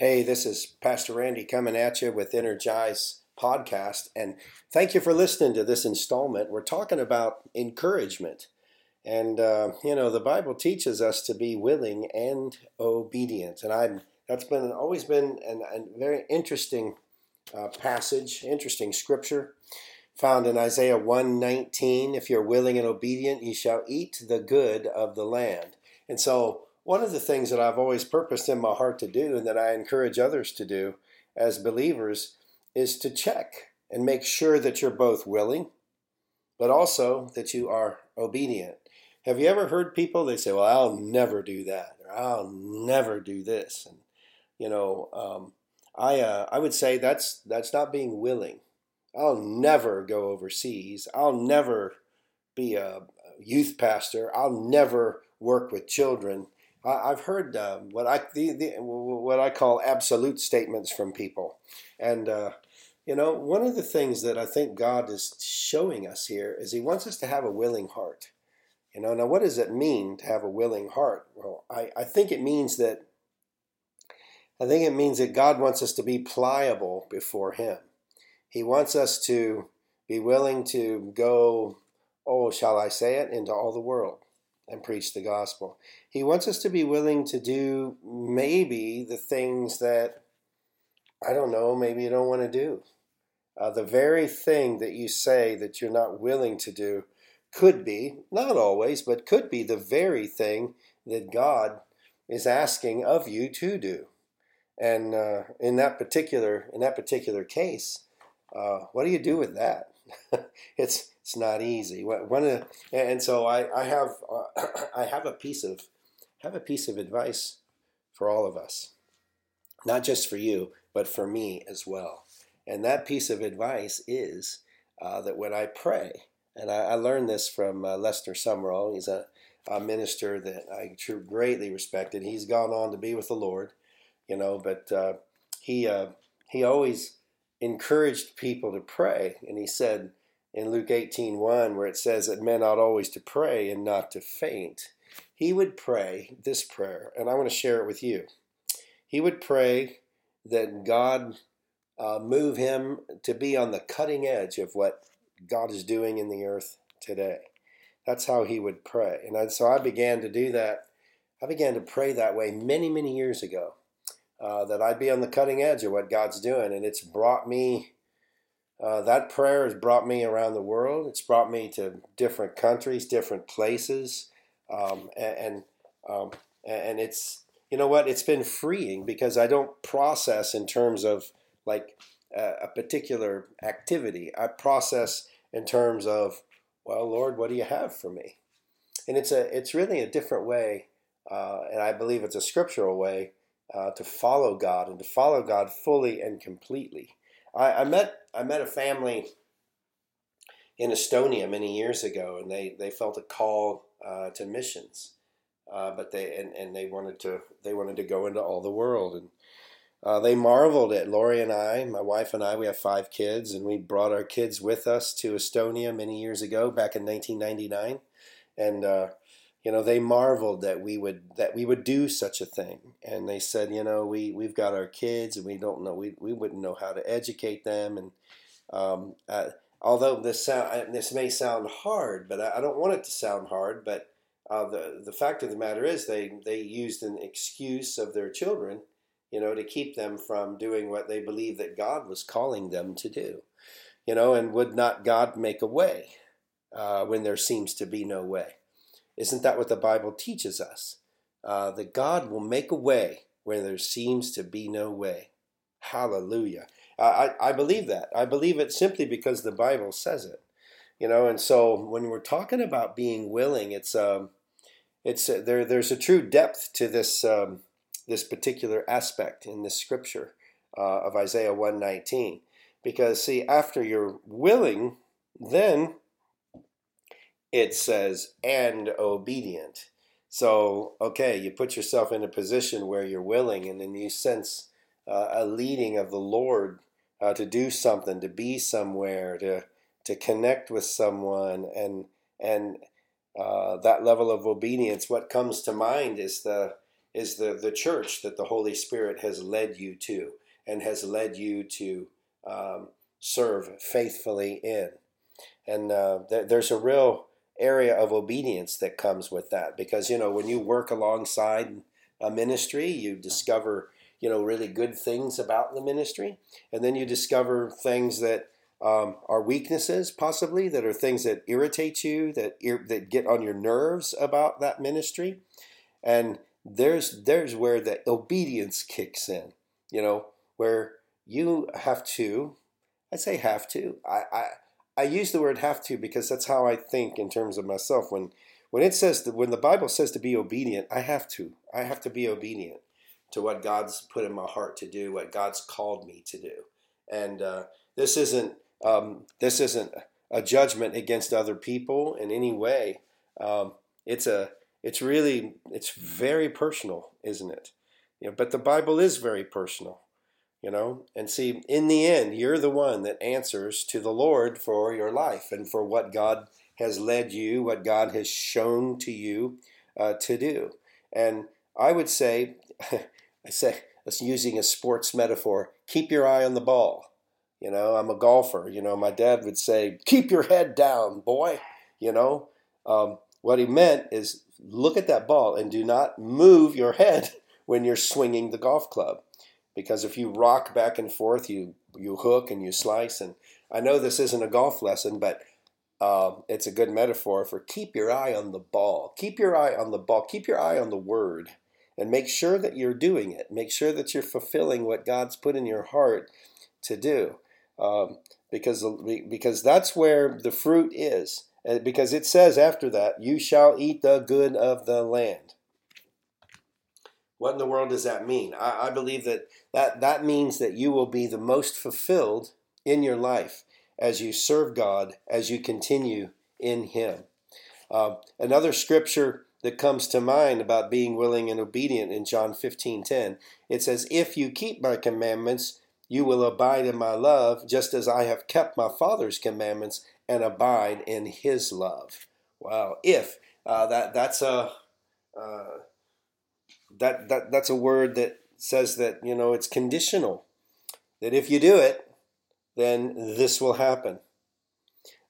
Hey, this is Pastor Randy coming at you with Energize podcast. And thank you for listening to this installment. We're talking about encouragement. And, uh, you know, the Bible teaches us to be willing and obedient. And I'm, that's been always been an, a very interesting uh, passage, interesting scripture found in Isaiah 119. If you're willing and obedient, ye shall eat the good of the land. And so one of the things that I've always purposed in my heart to do and that I encourage others to do as believers is to check and make sure that you're both willing, but also that you are obedient. Have you ever heard people, they say, well, I'll never do that, or I'll never do this. And, you know, um, I, uh, I would say that's, that's not being willing. I'll never go overseas. I'll never be a youth pastor. I'll never work with children. I've heard uh, what I the, the, what I call absolute statements from people, and uh, you know one of the things that I think God is showing us here is He wants us to have a willing heart. You know, now what does it mean to have a willing heart? Well, I, I think it means that I think it means that God wants us to be pliable before Him. He wants us to be willing to go, oh, shall I say it, into all the world and preach the gospel. He wants us to be willing to do maybe the things that, I don't know, maybe you don't want to do. Uh, the very thing that you say that you're not willing to do could be, not always, but could be the very thing that God is asking of you to do. And uh, in that particular in that particular case, uh, what do you do with that? it's it's not easy. One of, and so I, I have uh, I have a piece of have a piece of advice for all of us, not just for you, but for me as well. And that piece of advice is uh, that when I pray, and I, I learned this from uh, Lester Sumrall. He's a, a, minister that I greatly respected. He's gone on to be with the Lord, you know, but uh, he uh, he always encouraged people to pray, and he said in Luke 18:1 where it says that men ought always to pray and not to faint. He would pray this prayer, and I want to share it with you. He would pray that God uh, move him to be on the cutting edge of what God is doing in the earth today. That's how he would pray. And I, so I began to do that. I began to pray that way many, many years ago, uh, that I'd be on the cutting edge of what God's doing. And it's brought me uh, that prayer has brought me around the world. It's brought me to different countries, different places, um, and and, um, and it's you know what? It's been freeing because I don't process in terms of like a, a particular activity. I process in terms of, well, Lord, what do you have for me? And it's a it's really a different way, uh, and I believe it's a scriptural way uh, to follow God and to follow God fully and completely. I, I met I met a family in Estonia many years ago, and they, they felt a call uh, to missions, uh, but they and, and they wanted to they wanted to go into all the world, and uh, they marveled at Lori and I, my wife and I. We have five kids, and we brought our kids with us to Estonia many years ago, back in 1999, and uh, you know they marveled that we would that we would do such a thing. And they said you know we we've got our kids and we don't know we, we wouldn't know how to educate them. And um, uh, although this sound this may sound hard but I, I, don't want it to sound hard but uh, the the fact of the matter is they they used an excuse of their children you know to keep them from doing what they believe that God was calling them to do you know and would not God make a way uh, when there seems to be no way isn't that what the Bible teaches us? Uh, that God will make a way where there seems to be no way. Hallelujah. I, I believe that. I believe it simply because the Bible says it. You know, and so when we're talking about being willing, it's um, it's uh, there. There's a true depth to this um, this particular aspect in this scripture uh, of Isaiah 119, because see, after you're willing, then it says, and obedient. So, okay, you put yourself in a position where you're willing, and then you sense uh, a leading of the Lord uh, to do something, to be somewhere, to to connect with someone, and and uh, that level of obedience. What comes to mind is the is the, the church that the Holy Spirit has led you to and has led you to um, serve faithfully in. And uh, th- there's a real area of obedience that comes with that because, you know, when you work alongside a ministry, you discover, you know, really good things about the ministry. And then you discover things that um, are weaknesses, possibly, that are things that irritate you, that, ir- that get on your nerves about that ministry. And there's there's where the obedience kicks in, you know, where you have to, I say have to, I, I I use the word have to because that's how I think in terms of myself. When when it says that when the Bible says to be obedient, I have to. I have to be obedient to what God's put in my heart to do, what God's called me to do. And uh, this isn't um, this isn't a judgment against other people in any way. Um, it's a it's really it's very personal, isn't it? You know, but the Bible is very personal, you know. And see, in the end, you're the one that answers to the Lord for your life and for what God has led you, what God has shown to you uh, to do. And I would say, I say, using a sports metaphor, keep your eye on the ball. You know, I'm a golfer. You know, my dad would say, keep your head down, boy. You know, um, what he meant is look at that ball and do not move your head when you're swinging the golf club. Because if you rock back and forth, you, you hook and you slice. And I know this isn't a golf lesson, but uh, it's a good metaphor for keep your eye on the ball. Keep your eye on the ball. Keep your eye on the word. And make sure that you're doing it. Make sure that you're fulfilling what God's put in your heart to do. Um, because, because that's where the fruit is because it says after that, you shall eat the good of the land. What in the world does that mean? I, I believe that, that that means that you will be the most fulfilled in your life as you serve God, as you continue in Him. Uh, another scripture that comes to mind about being willing and obedient in John 15 10, it says, If you keep my commandments, you will abide in my love, just as I have kept my Father's commandments and abide in His love. Wow! If uh, that that's a uh, that that that's a word that says that you know it's conditional. That if you do it, then this will happen.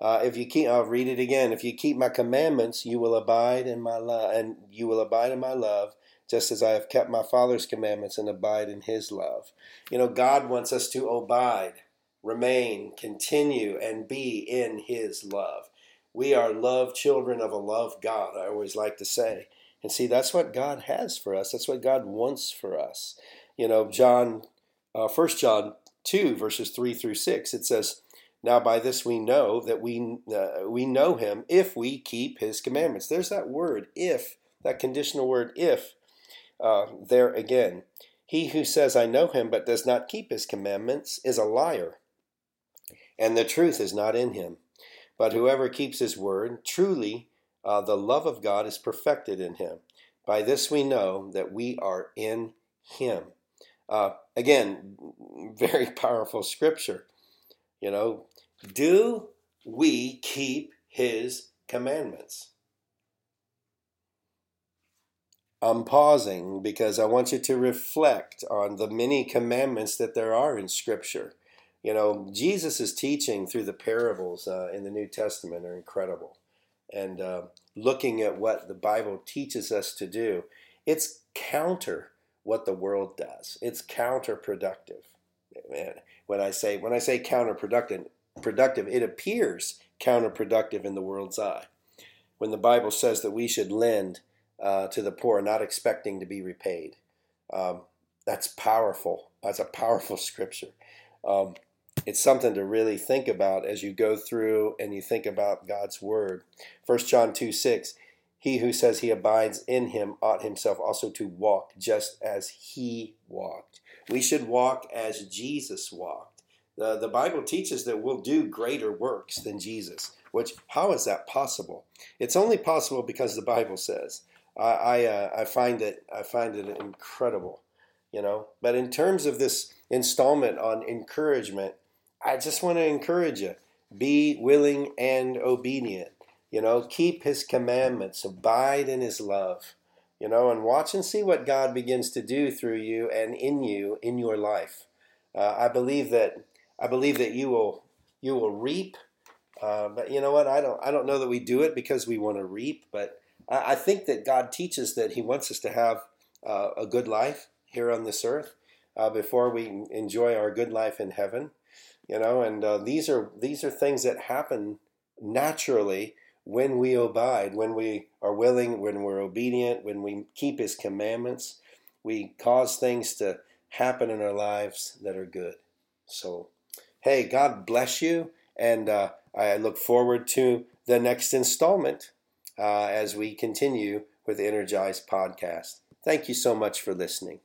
Uh, if you keep, I'll read it again. If you keep my commandments, you will abide in my love, and you will abide in my love, just as I have kept my Father's commandments and abide in His love. You know, God wants us to abide remain, continue, and be in His love. We are love children of a love God, I always like to say. And see, that's what God has for us. That's what God wants for us. You know, John, uh, 1 John 2, verses 3 through 6, it says, Now by this we know that we, uh, we know Him if we keep His commandments. There's that word, if, that conditional word, if, uh, there again. He who says, I know Him, but does not keep His commandments, is a liar and the truth is not in him. But whoever keeps his word, truly uh, the love of God is perfected in him. By this we know that we are in him. Uh, again, very powerful scripture. You know, do we keep his commandments? I'm pausing because I want you to reflect on the many commandments that there are in Scripture. You know, Jesus' teaching through the parables uh, in the New Testament are incredible. And uh, looking at what the Bible teaches us to do, it's counter what the world does. It's counterproductive. When I say when I say counterproductive, productive, it appears counterproductive in the world's eye. When the Bible says that we should lend uh, to the poor, not expecting to be repaid, um, that's powerful. That's a powerful scripture. Um, it's something to really think about as you go through and you think about God's word. 1 John 2 6 He who says he abides in him ought himself also to walk just as he walked. We should walk as Jesus walked. The, the Bible teaches that we'll do greater works than Jesus. Which, how is that possible? It's only possible because the Bible says. I, I, uh, I find it I find it incredible, you know. But in terms of this installment on encouragement, I just want to encourage you be willing and obedient. You know, keep his commandments, abide in his love. you know, and watch and see what God begins to do through you and in you in your life. Uh, I believe that I believe that you will you will reap. Uh, but you know what? I don't I don't know that we do it because we want to reap, but I, I think that God teaches that He wants us to have uh, a good life here on this earth uh, before we enjoy our good life in heaven. You know, and uh, these are these are things that happen naturally when we abide, when we are willing, when we're obedient, when we keep His commandments, we cause things to happen in our lives that are good. So, hey, God bless you, and uh, I look forward to the next installment uh, as we continue with the Energized podcast. Thank you so much for listening.